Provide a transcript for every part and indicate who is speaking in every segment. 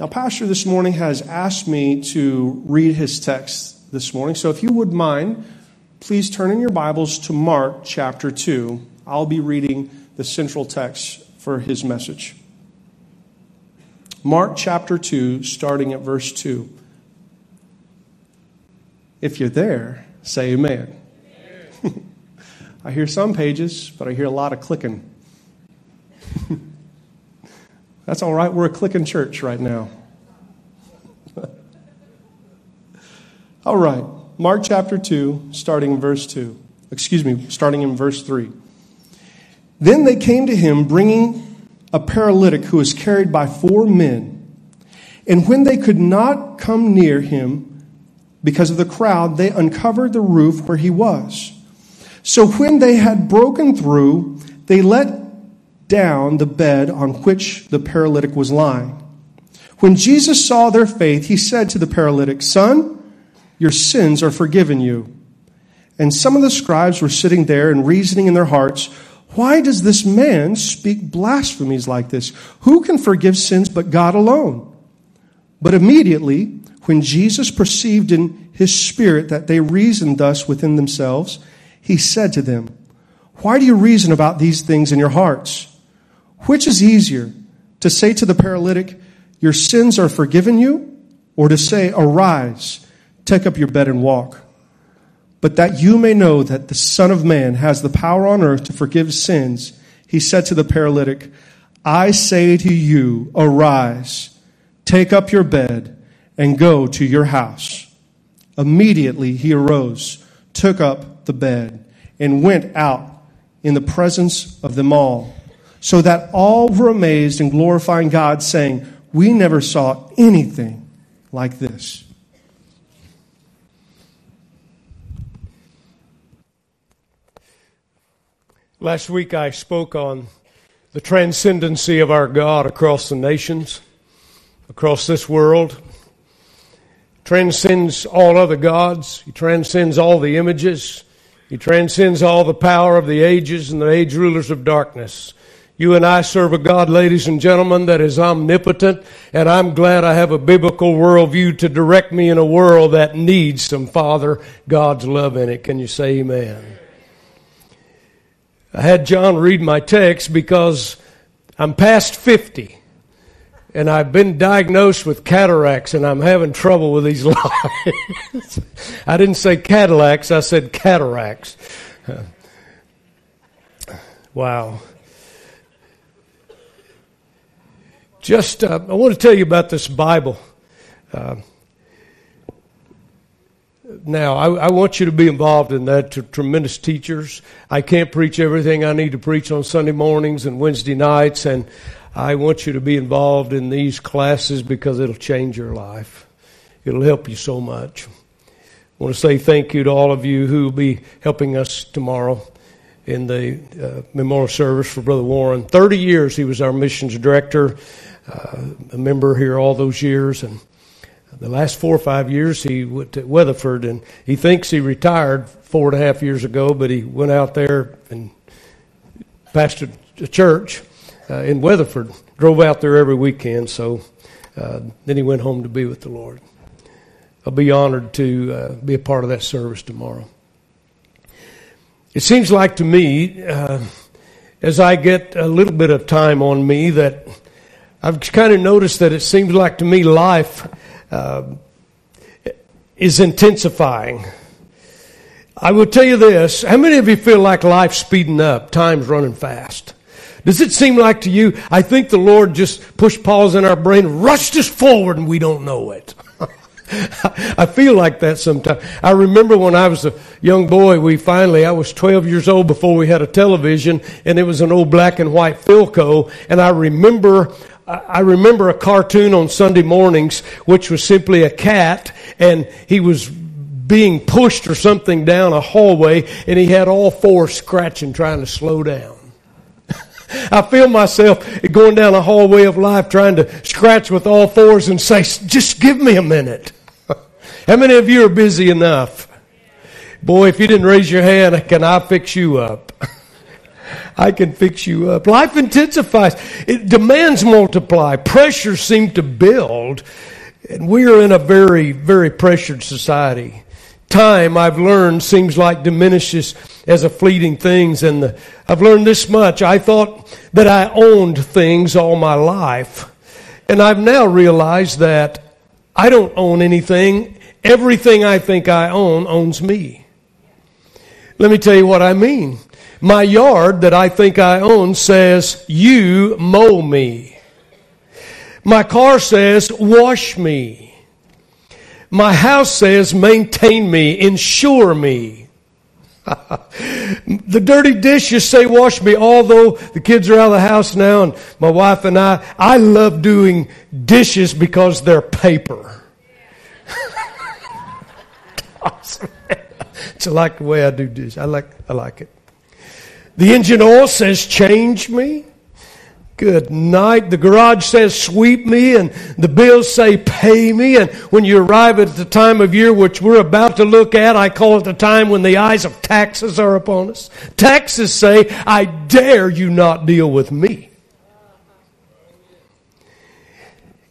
Speaker 1: Now, Pastor this morning has asked me to read his text this morning. So if you would mind, please turn in your Bibles to Mark chapter 2. I'll be reading the central text for his message. Mark chapter 2, starting at verse 2. If you're there, say amen. amen. I hear some pages, but I hear a lot of clicking. That's all right. We're a clicking church right now. all right. Mark chapter 2, starting in verse 2. Excuse me, starting in verse 3. Then they came to him, bringing a paralytic who was carried by four men. And when they could not come near him because of the crowd, they uncovered the roof where he was. So when they had broken through, they let down the bed on which the paralytic was lying. When Jesus saw their faith, he said to the paralytic, Son, your sins are forgiven you. And some of the scribes were sitting there and reasoning in their hearts, Why does this man speak blasphemies like this? Who can forgive sins but God alone? But immediately, when Jesus perceived in his spirit that they reasoned thus within themselves, he said to them, Why do you reason about these things in your hearts? Which is easier, to say to the paralytic, Your sins are forgiven you, or to say, Arise, take up your bed and walk? But that you may know that the Son of Man has the power on earth to forgive sins, he said to the paralytic, I say to you, Arise, take up your bed, and go to your house. Immediately he arose, took up the bed, and went out in the presence of them all so that all were amazed and glorifying God, saying, We never saw anything like this.
Speaker 2: Last week I spoke on the transcendency of our God across the nations, across this world. Transcends all other gods. He transcends all the images. He transcends all the power of the ages and the age rulers of darkness. You and I serve a God, ladies and gentlemen, that is omnipotent, and I'm glad I have a biblical worldview to direct me in a world that needs some Father God's love in it. Can you say amen? I had John read my text because I'm past 50 and I've been diagnosed with cataracts and I'm having trouble with these lines. I didn't say Cadillacs, I said cataracts. Wow. Just, uh, I want to tell you about this Bible. Uh, now, I, I, want you to be involved in that. To tremendous teachers. I can't preach everything I need to preach on Sunday mornings and Wednesday nights, and I want you to be involved in these classes because it'll change your life. It'll help you so much. I want to say thank you to all of you who will be helping us tomorrow in the uh, memorial service for Brother Warren. 30 years he was our missions director a member here all those years, and the last four or five years he went to Weatherford, and he thinks he retired four and a half years ago, but he went out there and pastored a church uh, in Weatherford. Drove out there every weekend, so uh, then he went home to be with the Lord. I'll be honored to uh, be a part of that service tomorrow. It seems like to me, uh, as I get a little bit of time on me, that I've kind of noticed that it seems like to me life uh, is intensifying. I will tell you this. How many of you feel like life's speeding up? Time's running fast. Does it seem like to you, I think the Lord just pushed pause in our brain, rushed us forward and we don't know it. I feel like that sometimes. I remember when I was a young boy, we finally, I was 12 years old before we had a television, and it was an old black and white Philco, and I remember I remember a cartoon on Sunday mornings, which was simply a cat, and he was being pushed or something down a hallway, and he had all four scratching, trying to slow down. I feel myself going down a hallway of life trying to scratch with all fours and say, just give me a minute. How many of you are busy enough? Boy, if you didn't raise your hand, can I fix you up? I can fix you up. Life intensifies. It, demands multiply. Pressures seem to build. And we are in a very, very pressured society. Time, I've learned, seems like diminishes as a fleeting things. And the, I've learned this much. I thought that I owned things all my life. And I've now realized that I don't own anything. Everything I think I own owns me. Let me tell you what I mean. My yard that I think I own says, You mow me. My car says, Wash me. My house says, Maintain me, insure me. the dirty dishes say wash me, although the kids are out of the house now and my wife and I, I love doing dishes because they're paper. it's like the way I do dishes. I like, I like it. The engine oil says change me. Good night. The garage says sweep me and the bills say pay me. And when you arrive at the time of year which we're about to look at, I call it the time when the eyes of taxes are upon us. Taxes say, I dare you not deal with me.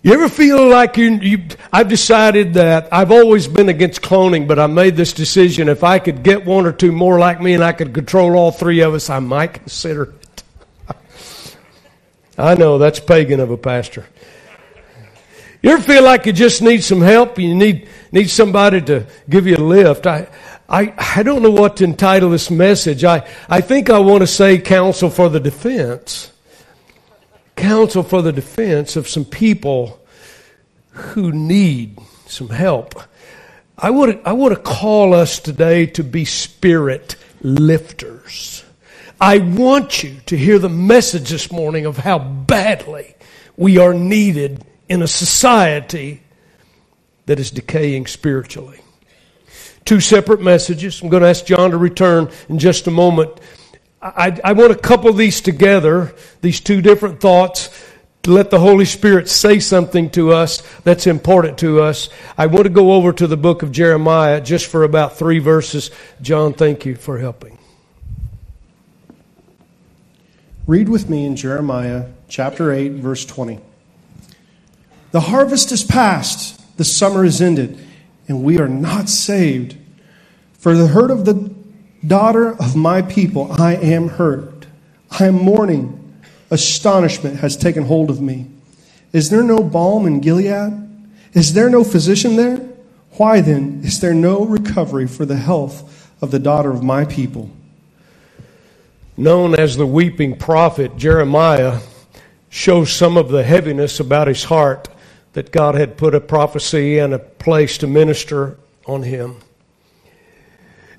Speaker 2: You ever feel like you, you, I've decided that I've always been against cloning, but I made this decision. If I could get one or two more like me and I could control all three of us, I might consider it. I know that's pagan of a pastor. You ever feel like you just need some help? You need need somebody to give you a lift. I I I don't know what to entitle this message. I I think I want to say counsel for the defense. Counsel for the defense of some people who need some help. I would I want to call us today to be spirit lifters. I want you to hear the message this morning of how badly we are needed in a society that is decaying spiritually. Two separate messages. I'm going to ask John to return in just a moment. I, I want to couple these together, these two different thoughts, to let the Holy Spirit say something to us that's important to us. I want to go over to the book of Jeremiah just for about three verses. John, thank you for helping.
Speaker 1: Read with me in Jeremiah chapter 8, verse 20. The harvest is past, the summer is ended, and we are not saved. For the herd of the daughter of my people, I am hurt. I am mourning. Astonishment has taken hold of me. Is there no balm in Gilead? Is there no physician there? Why then is there no recovery for the health of the daughter of my people?
Speaker 2: known as the weeping prophet, Jeremiah, shows some of the heaviness about his heart that God had put a prophecy and a place to minister on him.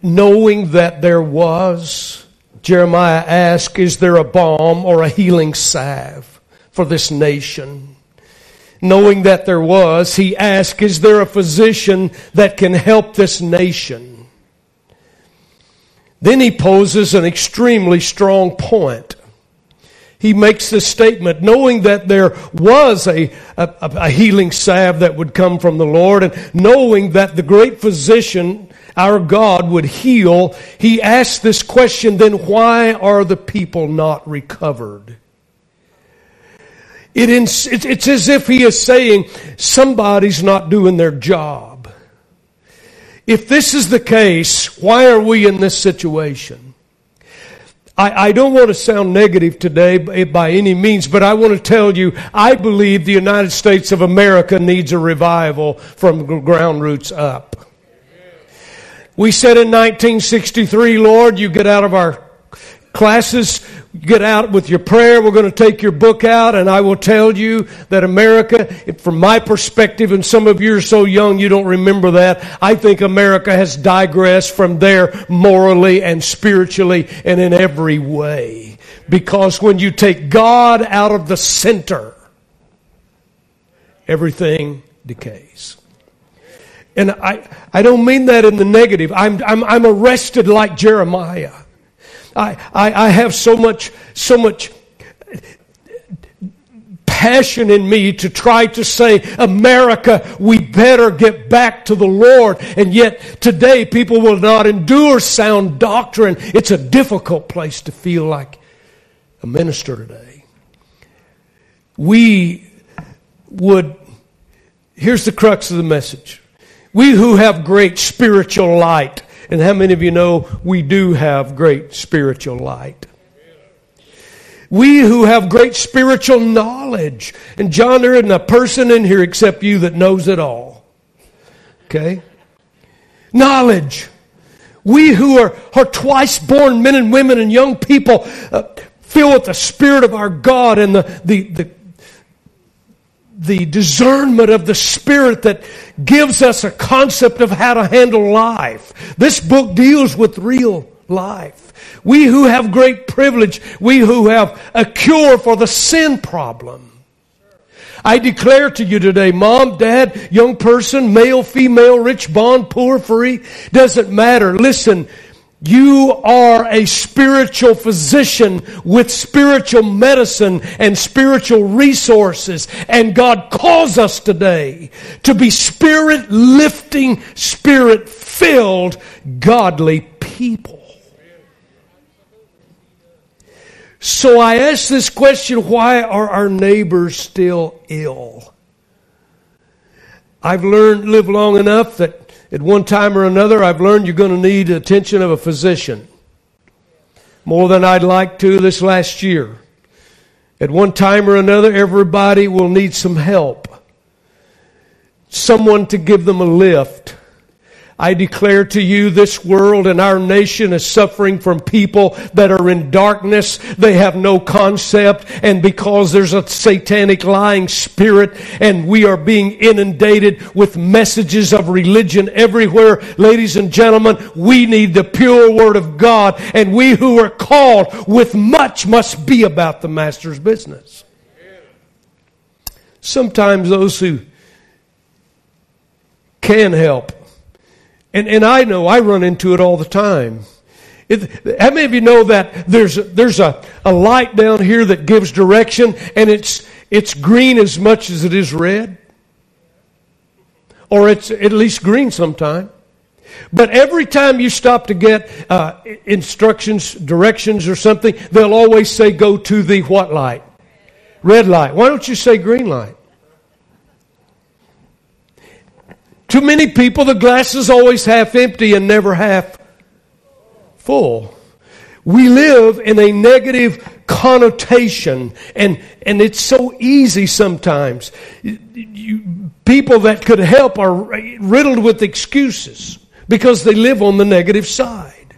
Speaker 2: Knowing that there was, Jeremiah asked, Is there a balm or a healing salve for this nation? Knowing that there was, he asked, Is there a physician that can help this nation? Then he poses an extremely strong point. He makes this statement knowing that there was a, a, a, healing salve that would come from the Lord and knowing that the great physician, our God, would heal. He asks this question then why are the people not recovered? It, it's as if he is saying somebody's not doing their job. If this is the case, why are we in this situation? I, I, don't want to sound negative today eh, by any means, but I want to tell you, I believe the United States of America needs a revival from ground roots up. We said in 1963, Lord, you get out of our classes, get out with your prayer. We're going to take your book out, and I will tell you that America, from my perspective, and some of you are so young you don't remember that, I think America has digressed from there morally and spiritually and in every way. Because when you take God out of the center, everything decays. And I, I don't mean that in the negative. I'm, I'm, I'm arrested like Jeremiah. I, I, I have so much, so much passion in me to try to say, America, we better get back to the Lord. And yet today people will not endure sound doctrine. It's a difficult place to feel like a minister today. We would, here's the crux of the message. We who have great spiritual light, and how many of you know we do have great spiritual light? We who have great spiritual knowledge. And John, there isn't a person in here except you that knows it all. Okay? Knowledge. We who are, are twice born men and women and young people uh, filled with the Spirit of our God and the, the, the, the discernment of the Spirit that gives us a concept of how to handle life. This book deals with real life. We who have great privilege, we who have a cure for the sin problem. I declare to you today, mom, dad, young person, male, female, rich, bond, poor, free, doesn't matter. Listen, you are a spiritual physician with spiritual medicine and spiritual resources. And God calls us today to be spirit lifting, spirit filled, godly people. So I ask this question why are our neighbors still ill? I've learned, lived long enough that at one time or another, I've learned you're going to need the attention of a physician. More than I'd like to this last year. At one time or another, everybody will need some help. Someone to give them a lift I declare to you this world and our nation is suffering from people that are in darkness. They have no concept and because there's a satanic lying spirit and we are being inundated with messages of religion everywhere. Ladies and gentlemen, we need the pure word of God and we who are called with much must be about the master's business. Sometimes those who can help and, and I know I run into it all the time. It, how many of you know that there's, there's a, a light down here that gives direction and it's, it's green as much as it is red? Or it's at least green sometime. But every time you stop to get uh, instructions, directions, or something, they'll always say, go to the what light? Red light. Why don't you say green light? Too many people, the glass is always half empty and never half full. We live in a negative connotation, and, and it's so easy sometimes. You, people that could help are riddled with excuses because they live on the negative side.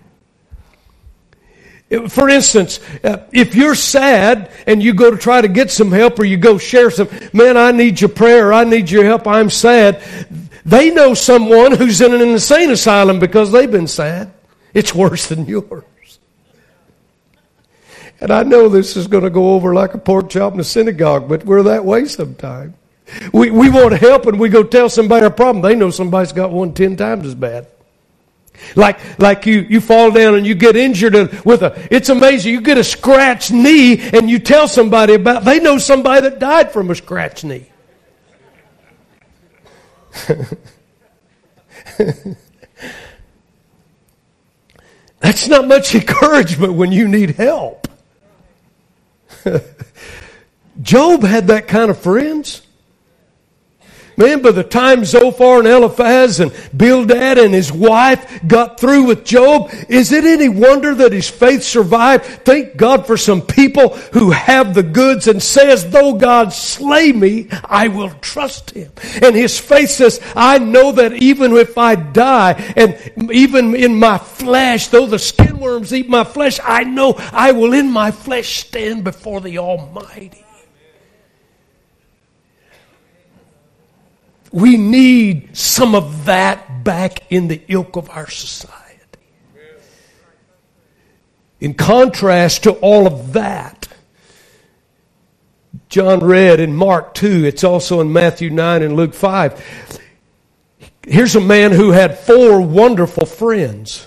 Speaker 2: For instance, uh, if you're sad and you go to try to get some help or you go share some, man, I need your prayer, I need your help, I'm sad, they know someone who's in an insane asylum because they've been sad. It's worse than yours. And I know this is going to go over like a pork chop in a synagogue, but we're that way sometimes. We, we want help and we go tell somebody our problem. They know somebody's got one ten times as bad. Like, like you, you fall down and you get injured with a, it's amazing. You get a scratched knee and you tell somebody about, they know somebody that died from a scratched knee. That's not much encouragement when you need help. Job had that kind of friends. Man, by the time Zophar and Eliphaz and Bildad and his wife got through with Job, is it any wonder that his faith survived? Thank God for some people who have the goods and says, though God slay me, I will trust him. And his faith says, I know that even if I die and even in my flesh, though the skin worms eat my flesh, I know I will in my flesh stand before the Almighty. We need some of that back in the ilk of our society. In contrast to all of that, John read in Mark 2, it's also in Matthew 9 and Luke 5. Here's a man who had four wonderful friends.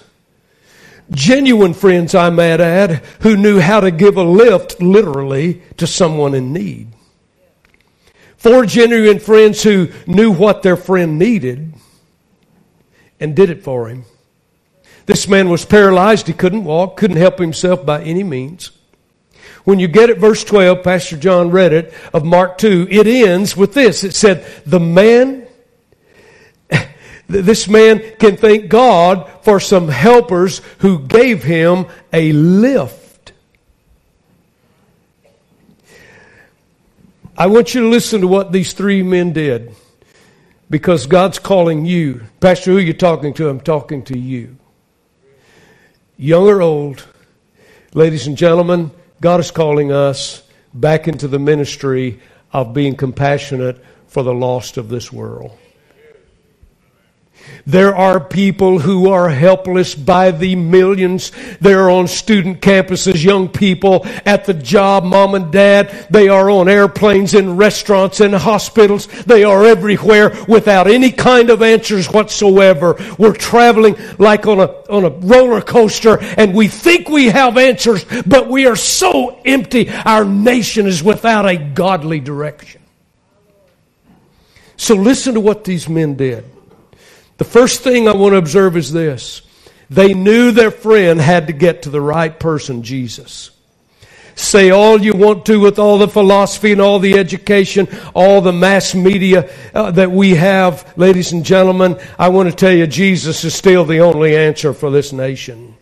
Speaker 2: Genuine friends, I might add, who knew how to give a lift, literally, to someone in need. Four genuine friends who knew what their friend needed and did it for him. This man was paralyzed. He couldn't walk, couldn't help himself by any means. When you get it, verse 12, Pastor John read it, of Mark 2, it ends with this. It said, The man, this man can thank God for some helpers who gave him a lift. I want you to listen to what these three men did because God's calling you. Pastor, who are you talking to? I'm talking to you. Young or old, ladies and gentlemen, God is calling us back into the ministry of being compassionate for the lost of this world. There are people who are helpless by the millions. They're on student campuses, young people at the job, mom and dad. They are on airplanes, in restaurants, in hospitals. They are everywhere without any kind of answers whatsoever. We're traveling like on a, on a roller coaster and we think we have answers, but we are so empty. Our nation is without a godly direction. So listen to what these men did. The first thing I want to observe is this they knew their friend had to get to the right person, Jesus. Say all you want to with all the philosophy and all the education, all the mass media uh, that we have, ladies and gentlemen. I want to tell you, Jesus is still the only answer for this nation.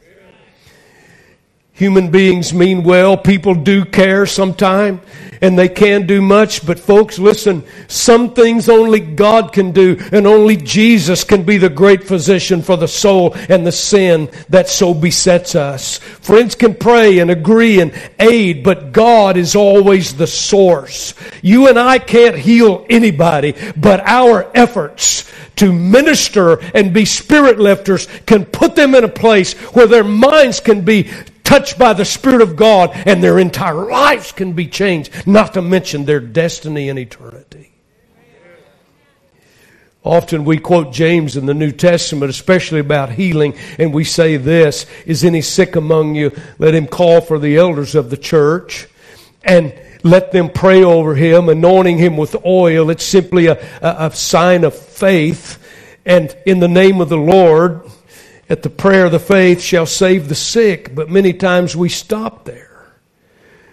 Speaker 2: Human beings mean well. People do care sometime and they can do much. But folks, listen, some things only God can do and only Jesus can be the great physician for the soul and the sin that so besets us. Friends can pray and agree and aid, but God is always the source. You and I can't heal anybody, but our efforts to minister and be spirit lifters can put them in a place where their minds can be touched by the Spirit of God and their entire lives can be changed, not to mention their destiny and eternity. Often we quote James in the New Testament, especially about healing, and we say this Is any sick among you? Let him call for the elders of the church and let them pray over him, anointing him with oil. It's simply a, a, a sign of faith. And in the name of the Lord, at the prayer of the faith shall save the sick, but many times we stop there.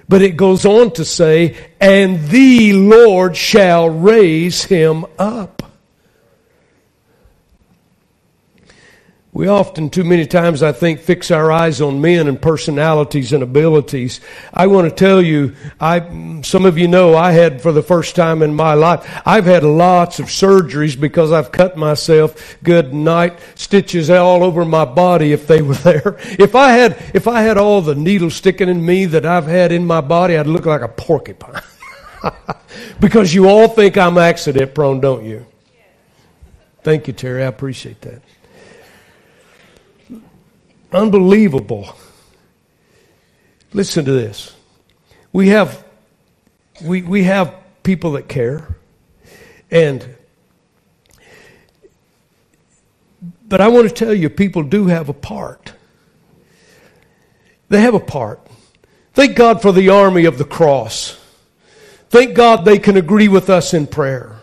Speaker 2: But it goes on to say, and the Lord shall raise him up. We often, too many times, I think, fix our eyes on men and personalities and abilities. I want to tell you, I, some of you know I had for the first time in my life, I've had lots of surgeries because I've cut myself good night, stitches all over my body if they were there. If I had, if I had all the needles sticking in me that I've had in my body, I'd look like a porcupine. because you all think I'm accident prone, don't you? Thank you, Terry. I appreciate that. Unbelievable. Listen to this. We have, we, we have people that care. And, but I want to tell you, people do have a part. They have a part. Thank God for the army of the cross. Thank God they can agree with us in prayer.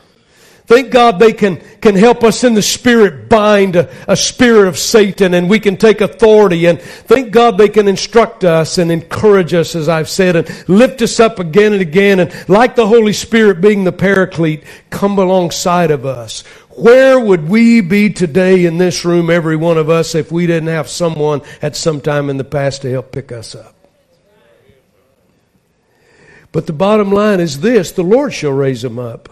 Speaker 2: Thank God they can, can help us in the spirit bind a, a, spirit of Satan and we can take authority. And thank God they can instruct us and encourage us, as I've said, and lift us up again and again. And like the Holy Spirit being the paraclete, come alongside of us. Where would we be today in this room, every one of us, if we didn't have someone at some time in the past to help pick us up? But the bottom line is this the Lord shall raise them up.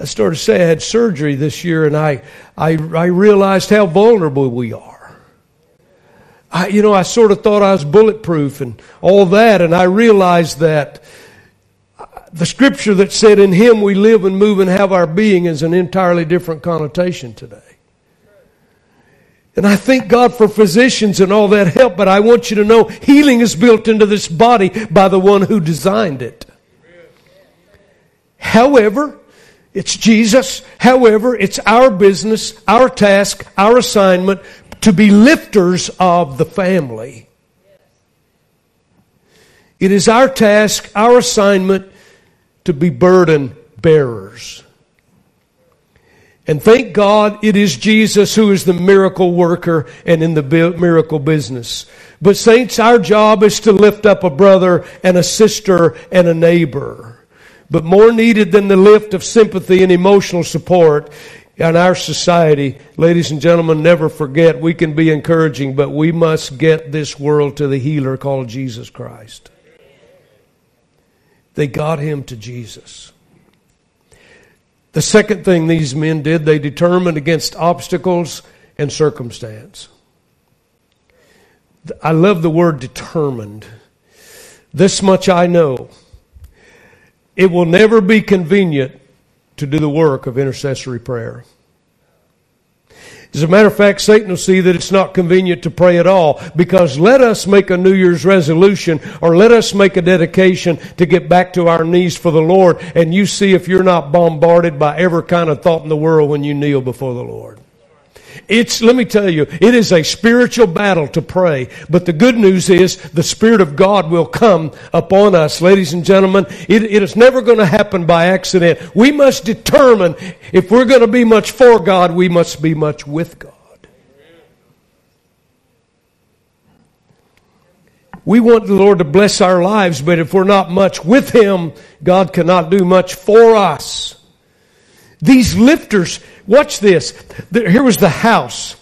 Speaker 2: I started to say I had surgery this year, and I, I, I realized how vulnerable we are. I, you know, I sort of thought I was bulletproof and all that, and I realized that the scripture that said, In Him we live and move and have our being is an entirely different connotation today. And I thank God for physicians and all that help, but I want you to know healing is built into this body by the one who designed it. However, it's Jesus. However, it's our business, our task, our assignment to be lifters of the family. It is our task, our assignment to be burden bearers. And thank God it is Jesus who is the miracle worker and in the miracle business. But saints, our job is to lift up a brother and a sister and a neighbor. But more needed than the lift of sympathy and emotional support in our society, ladies and gentlemen, never forget we can be encouraging, but we must get this world to the healer called Jesus Christ. They got him to Jesus. The second thing these men did, they determined against obstacles and circumstance. I love the word determined. This much I know. It will never be convenient to do the work of intercessory prayer. As a matter of fact, Satan will see that it's not convenient to pray at all because let us make a New Year's resolution or let us make a dedication to get back to our knees for the Lord and you see if you're not bombarded by every kind of thought in the world when you kneel before the Lord. It's, let me tell you, it is a spiritual battle to pray. But the good news is the Spirit of God will come upon us. Ladies and gentlemen, it, it is never going to happen by accident. We must determine if we're going to be much for God, we must be much with God. We want the Lord to bless our lives, but if we're not much with Him, God cannot do much for us. These lifters, watch this. Here was the house.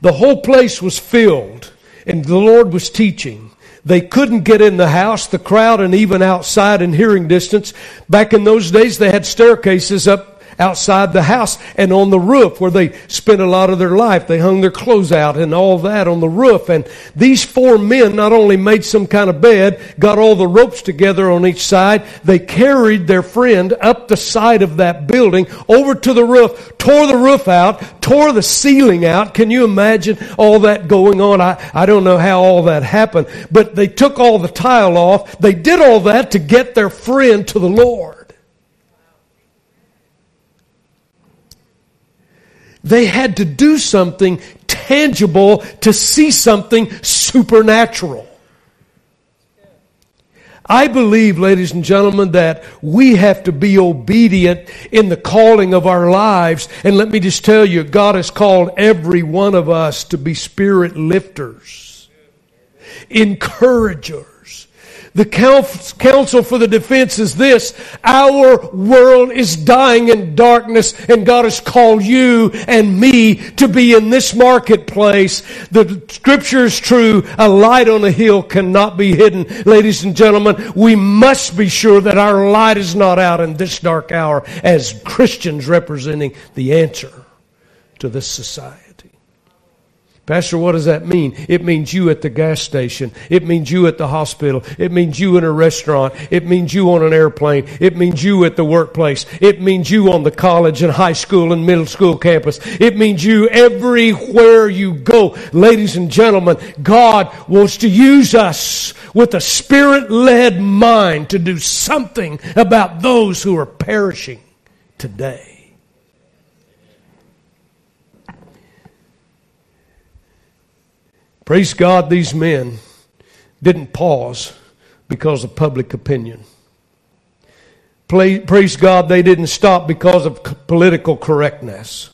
Speaker 2: The whole place was filled, and the Lord was teaching. They couldn't get in the house, the crowd, and even outside in hearing distance. Back in those days, they had staircases up outside the house and on the roof where they spent a lot of their life. They hung their clothes out and all that on the roof. And these four men not only made some kind of bed, got all the ropes together on each side, they carried their friend up the side of that building over to the roof, tore the roof out, tore the ceiling out. Can you imagine all that going on? I, I don't know how all that happened, but they took all the tile off. They did all that to get their friend to the Lord. They had to do something tangible to see something supernatural. I believe, ladies and gentlemen, that we have to be obedient in the calling of our lives. And let me just tell you, God has called every one of us to be spirit lifters, encouragers the counsel for the defense is this. Our world is dying in darkness and God has called you and me to be in this marketplace. The scripture is true. A light on a hill cannot be hidden. Ladies and gentlemen, we must be sure that our light is not out in this dark hour as Christians representing the answer to this society. Pastor, what does that mean? It means you at the gas station. It means you at the hospital. It means you in a restaurant. It means you on an airplane. It means you at the workplace. It means you on the college and high school and middle school campus. It means you everywhere you go. Ladies and gentlemen, God wants to use us with a spirit led mind to do something about those who are perishing today. Praise God, these men didn't pause because of public opinion. Praise God, they didn't stop because of political correctness.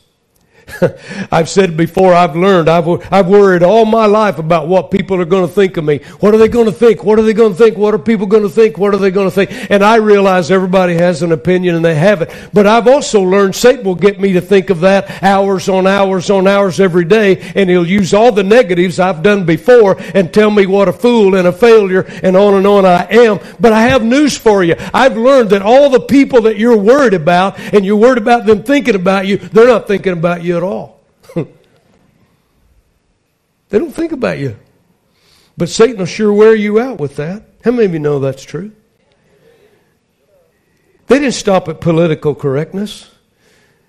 Speaker 2: I've said before, I've learned, I've, I've worried all my life about what people are going to think of me. What are they going to think? What are they going to think? What are people going to think? What are they going to think? And I realize everybody has an opinion and they have it. But I've also learned Satan will get me to think of that hours on hours on hours every day, and he'll use all the negatives I've done before and tell me what a fool and a failure and on and on I am. But I have news for you. I've learned that all the people that you're worried about and you're worried about them thinking about you, they're not thinking about you at all. they don't think about you. But Satan will sure wear you out with that. How many of you know that's true? They didn't stop at political correctness.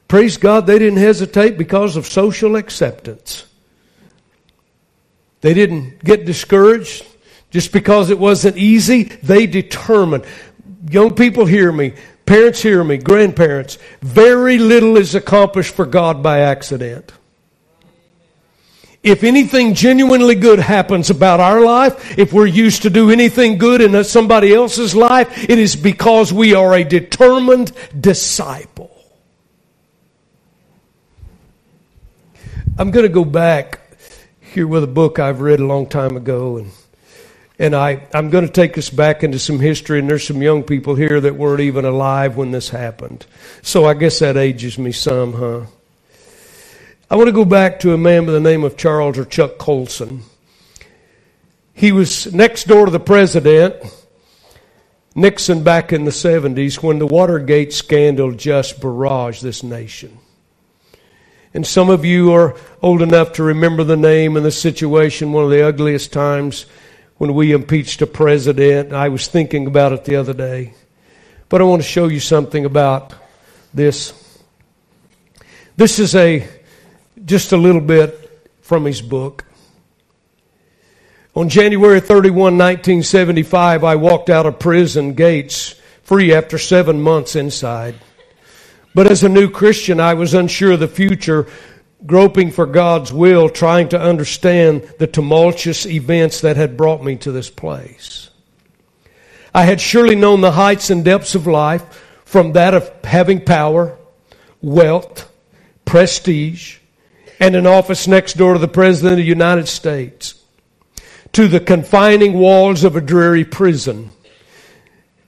Speaker 2: Praise God, they didn't hesitate because of social acceptance. They didn't get discouraged just because it wasn't easy. They determined. Young people hear me. Parents, hear me. Grandparents, very little is accomplished for God by accident. If anything genuinely good happens about our life, if we're used to do anything good in somebody else's life, it is because we are a determined disciple. I'm going to go back here with a book I've read a long time ago and and I, I'm going to take us back into some history, and there's some young people here that weren't even alive when this happened. So I guess that ages me some, huh? I want to go back to a man by the name of Charles or Chuck Colson. He was next door to the president, Nixon, back in the 70s when the Watergate scandal just barraged this nation. And some of you are old enough to remember the name and the situation, one of the ugliest times when we impeached a president. I was thinking about it the other day. But I want to show you something about this. This is a just a little bit from his book. On January 31, 1975, I walked out of prison gates free after seven months inside. But as a new Christian, I was unsure of the future, groping for God's will, trying to understand the tumultuous events that had brought me to this place. I had surely known the heights and depths of life from that of having power, wealth, prestige, and an office next door to the President of the United States, to the confining walls of a dreary prison.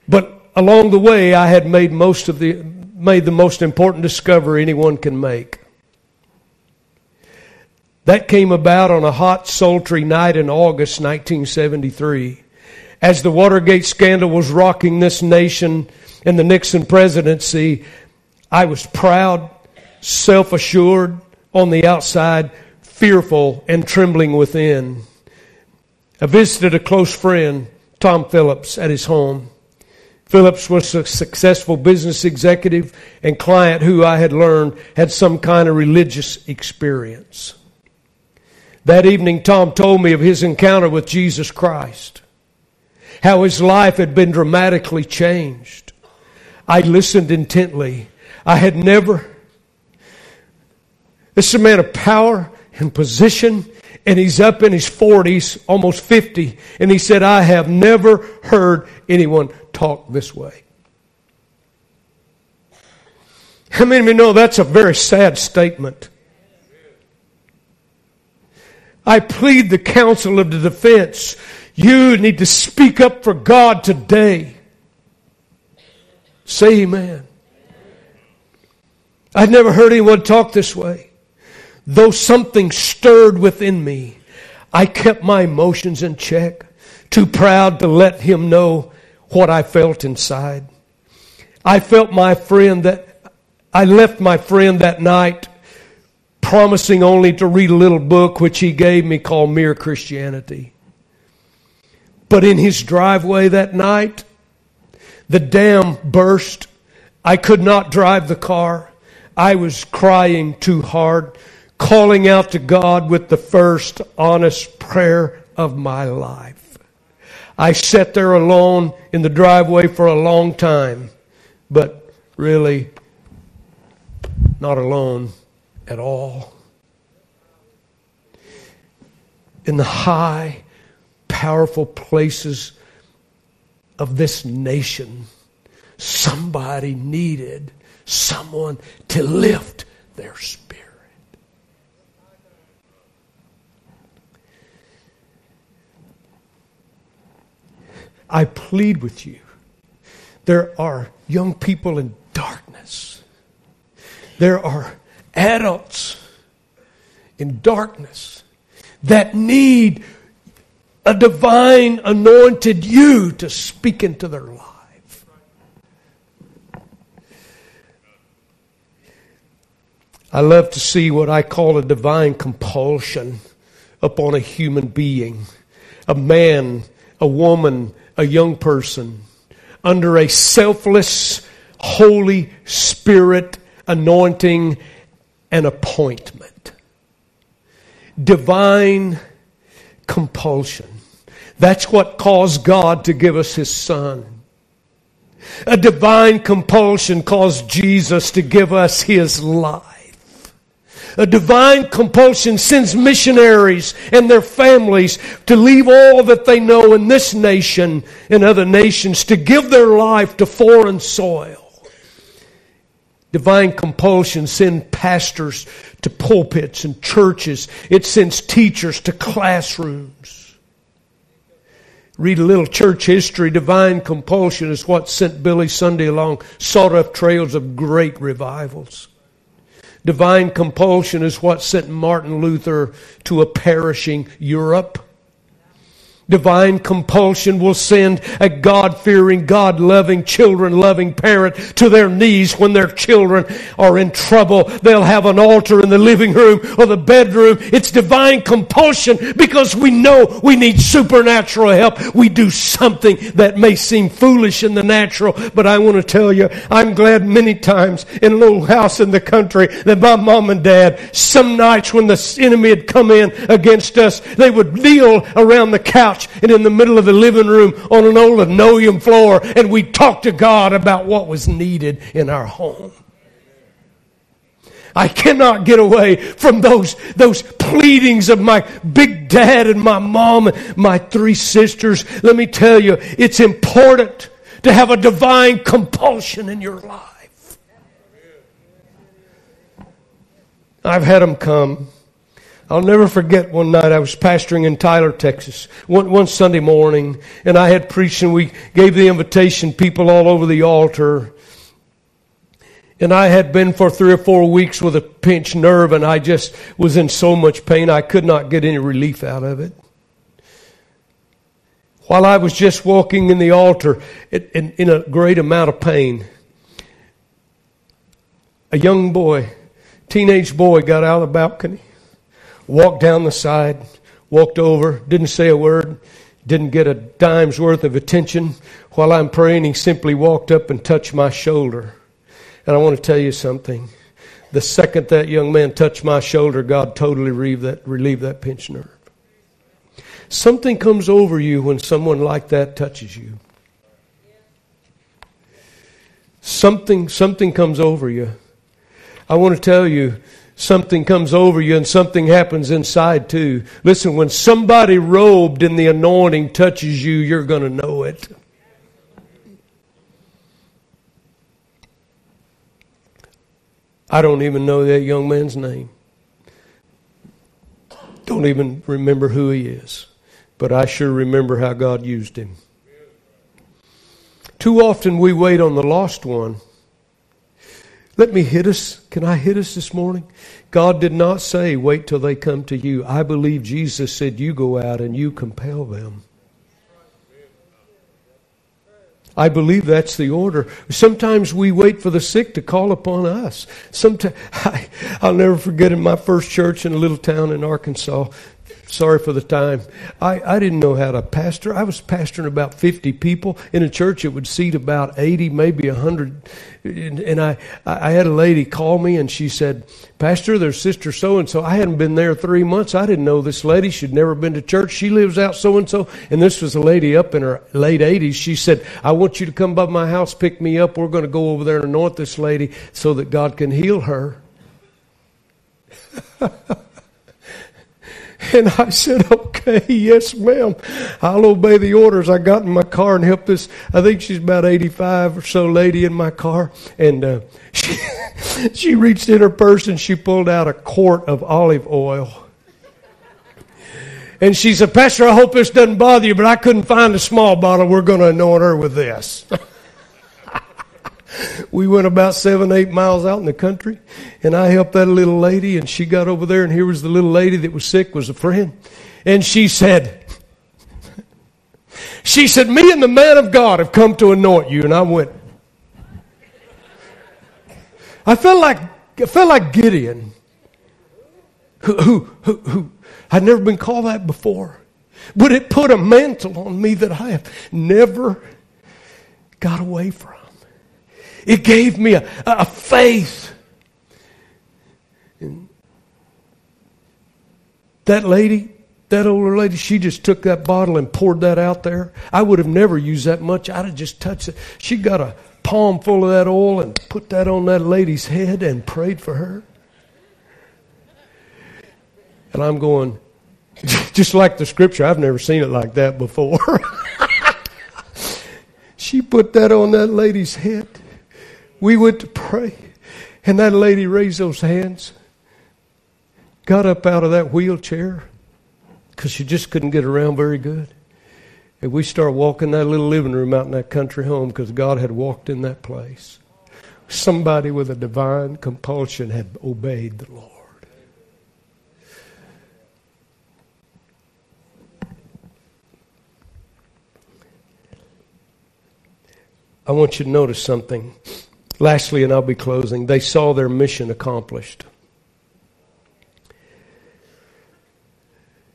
Speaker 2: But along the way, I had made most of the made the most important discovery anyone can make. That came about on a hot, sultry night in August 1973. As the Watergate scandal was rocking this nation and the Nixon presidency, I was proud, self assured on the outside, fearful and trembling within. I visited a close friend, Tom Phillips, at his home. Phillips was a successful business executive and client who I had learned had some kind of religious experience. That evening, Tom told me of his encounter with Jesus Christ, how his life had been dramatically changed. I listened intently. I had never. This is a man of power and position, and he's up in his 40s, almost 50, and he said, I have never heard anyone talk this way. How many of you know that's a very sad statement? I plead the counsel of the defense. You need to speak up for God today. Say amen. I'd never heard anyone talk this way. Though something stirred within me, I kept my emotions in check, too proud to let him know what I felt inside. I felt my friend that I left my friend that night promising only to read a little book which he gave me called Mere Christianity. But in his driveway that night, the dam burst. I could not drive the car. I was crying too hard, calling out to God with the first honest prayer of my life. I sat there alone in the driveway for a long time, but really not alone at all. In the high, powerful places of this nation, somebody needed someone to lift their spirit. I plead with you. There are young people in darkness. There are adults in darkness that need a divine anointed you to speak into their life. I love to see what I call a divine compulsion upon a human being, a man, a woman, a young person, under a selfless, Holy Spirit anointing and appointment. Divine compulsion. That's what caused God to give us His Son. A divine compulsion caused Jesus to give us His life. A divine compulsion sends missionaries and their families to leave all that they know in this nation and other nations to give their life to foreign soil divine compulsion send pastors to pulpits and churches. It sends teachers to classrooms. Read a little church history. Divine compulsion is what sent Billy Sunday along sawdust trails of great revivals. Divine compulsion is what sent Martin Luther to a perishing Europe. Divine compulsion will send a God fearing, God loving, children loving parent to their knees when their children are in trouble. They'll have an altar in the living room or the bedroom. It's divine compulsion because we know we need supernatural help. We do something that may seem foolish in the natural, but I want to tell you, I'm glad many times in a little house in the country that my mom and dad, some nights when the enemy had come in against us, they would kneel around the couch couch and in the middle of the living room on an old linoleum floor, and we talked to God about what was needed in our home. I cannot get away from those, those pleadings of my big dad and my mom and my three sisters. Let me tell you, it's important to have a divine compulsion in your life. I've had them come I'll never forget one night I was pastoring in Tyler, Texas, one, one Sunday morning, and I had preached and we gave the invitation, people all over the altar. And I had been for three or four weeks with a pinched nerve, and I just was in so much pain I could not get any relief out of it. While I was just walking in the altar in, in a great amount of pain, a young boy, teenage boy, got out of the balcony walked down the side, walked over, didn't say a word, didn't get a dime's worth of attention. While I'm praying, he simply walked up and touched my shoulder. And I want to tell you something. The second that young man touched my shoulder, God totally relieved that, relieved that pinched nerve. Something comes over you when someone like that touches you. Something, something comes over you. I want to tell you, something comes over you and something happens inside too. Listen, when somebody robed in the anointing touches you, you're going to know it. I don't even know that young man's name. Don't even remember who he is. But I sure remember how God used him. Too often we wait on the lost one let me hit us. Can I hit us this morning? God did not say, wait till they come to you. I believe Jesus said, you go out and you compel them. I believe that's the order. Sometimes we wait for the sick to call upon us. Sometimes I, will never forget in my first church in a little town in Arkansas. Sorry for the time. I, I didn't know how to pastor. I was pastoring about 50 people. In a church, it would seat about 80, maybe 100. And, and I, I had a lady call me and she said, Pastor, there's Sister so and so. I hadn't been there three months. I didn't know this lady. She'd never been to church. She lives out so and so. And this was a lady up in her late 80s. She said, I want you to come by my house, pick me up. We're going to go over there and anoint this lady so that God can heal her. And I said, okay, yes, ma'am. I'll obey the orders. I got in my car and helped this, I think she's about 85 or so lady in my car. And uh, she, she reached in her purse and she pulled out a quart of olive oil. And she said, Pastor, I hope this doesn't bother you, but I couldn't find a small bottle. We're going to anoint her with this. we went about seven, eight miles out in the country, and I helped that little lady, and she got over there, and here was the little lady that was sick, was a friend. And she said, she said, me and the man of God have come to anoint you. And I went, I felt like, I felt like Gideon, who, who, who, who I'd never been called that before. But it put a mantle on me that I have never got away from. It gave me a, a faith. And that lady, that older lady, she just took that bottle and poured that out there. I would have never used that much. I'd have just touched it. She got a palm full of that oil and put that on that lady's head and prayed for her. And I'm going, just like the scripture, I've never seen it like that before. she put that on that lady's head. We went to pray, and that lady raised those hands. got up out of that wheelchair because she just couldn't get around very good. And we start walking that little living room out in that country home because God had walked in that place. Somebody with a divine compulsion had obeyed the Lord. I want you to notice something. Lastly, and I'll be closing, they saw their mission accomplished.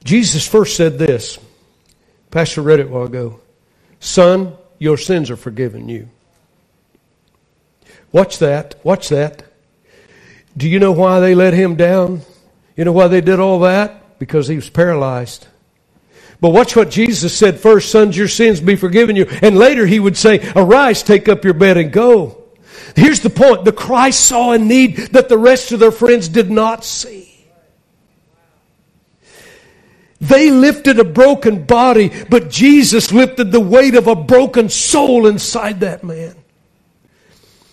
Speaker 2: Jesus first said this. Pastor read it a while ago. Son, your sins are forgiven you. Watch that. Watch that. Do you know why they let him down? You know why they did all that? Because he was paralyzed. But watch what Jesus said first, sons, your sins be forgiven you. And later he would say, arise, take up your bed and go. Here's the point. The Christ saw a need that the rest of their friends did not see. They lifted a broken body, but Jesus lifted the weight of a broken soul inside that man.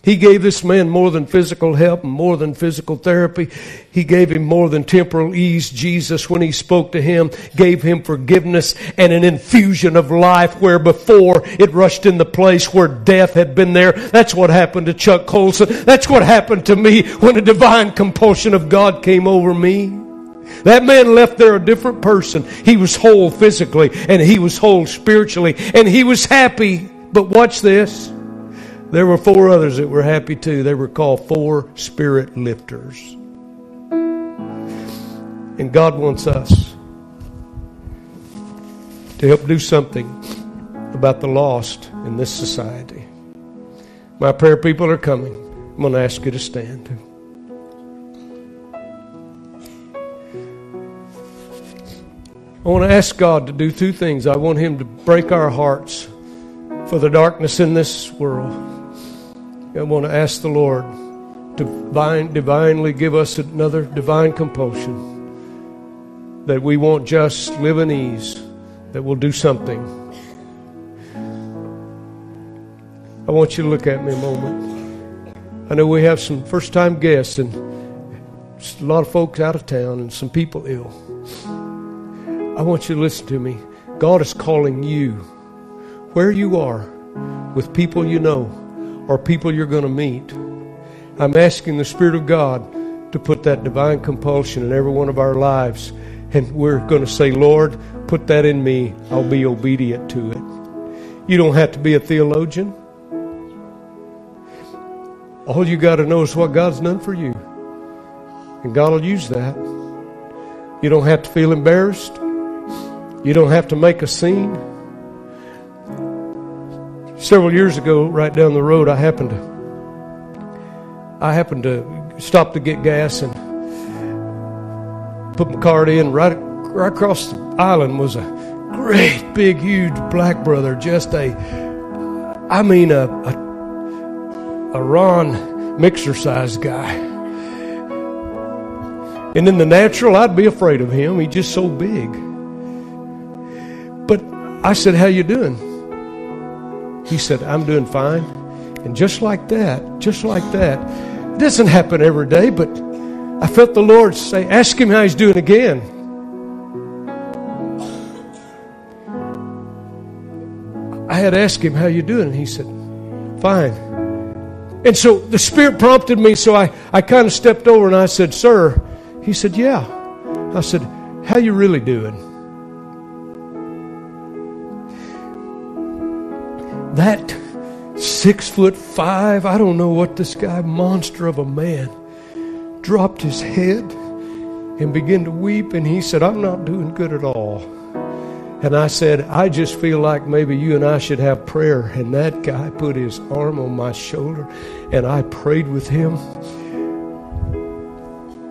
Speaker 2: He gave this man more than physical help and more than physical therapy. He gave him more than temporal ease. Jesus, when he spoke to him, gave him forgiveness and an infusion of life where before it rushed in the place where death had been there. That's what happened to Chuck Colson. That's what happened to me when a divine compulsion of God came over me. That man left there a different person. He was whole physically and he was whole spiritually and he was happy. But watch this. There were four others that were happy too. They were called four spirit lifters. And God wants us to help do something about the lost in this society. My prayer people are coming. I'm going to ask you to stand. I want to ask God to do two things. I want Him to break our hearts for the darkness in this world. I want to ask the Lord to divine, divinely give us another divine compulsion that we won't just live in ease, that we'll do something. I want you to look at me a moment. I know we have some first time guests and a lot of folks out of town and some people ill. I want you to listen to me. God is calling you where you are with people you know or people you're going to meet. I'm asking the Spirit of God to put that divine compulsion in every one of our lives. And we're going to say, Lord, put that in me. I'll be obedient to it. You don't have to be a theologian. All you got to know is what God's done for you. And God will use that. You don't have to feel embarrassed. You don't have to make a scene. Several years ago, right down the road, I happened to I happened to stop to get gas and put my card in. Right, right across the island was a great, big, huge black brother. Just a, I mean, a a, a Ron mixer size guy. And in the natural, I'd be afraid of him. He's just so big. But I said, "How you doing?" He said, I'm doing fine. And just like that, just like that, it doesn't happen every day, but I felt the Lord say, Ask him how he's doing again. I had asked him, How you doing? And he said, Fine. And so the Spirit prompted me, so I, I kind of stepped over and I said, Sir. He said, Yeah. I said, How you really doing? That six foot five, I don't know what this guy, monster of a man, dropped his head and began to weep. And he said, I'm not doing good at all. And I said, I just feel like maybe you and I should have prayer. And that guy put his arm on my shoulder and I prayed with him.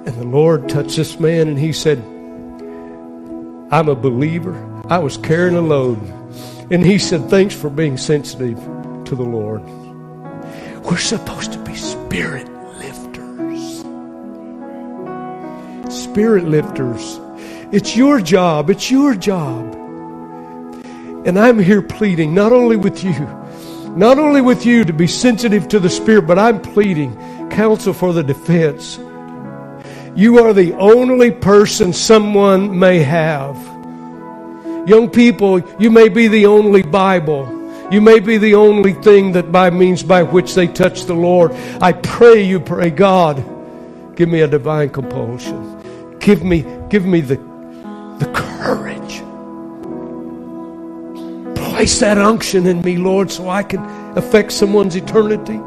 Speaker 2: And the Lord touched this man and he said, I'm a believer. I was carrying a load. And he said, Thanks for being sensitive to the Lord. We're supposed to be spirit lifters. Spirit lifters. It's your job. It's your job. And I'm here pleading not only with you, not only with you to be sensitive to the Spirit, but I'm pleading counsel for the defense. You are the only person someone may have. Young people, you may be the only Bible. You may be the only thing that by means by which they touch the Lord. I pray you pray, God, give me a divine compulsion. Give me, give me the, the courage. Place that unction in me, Lord, so I can affect someone's eternity.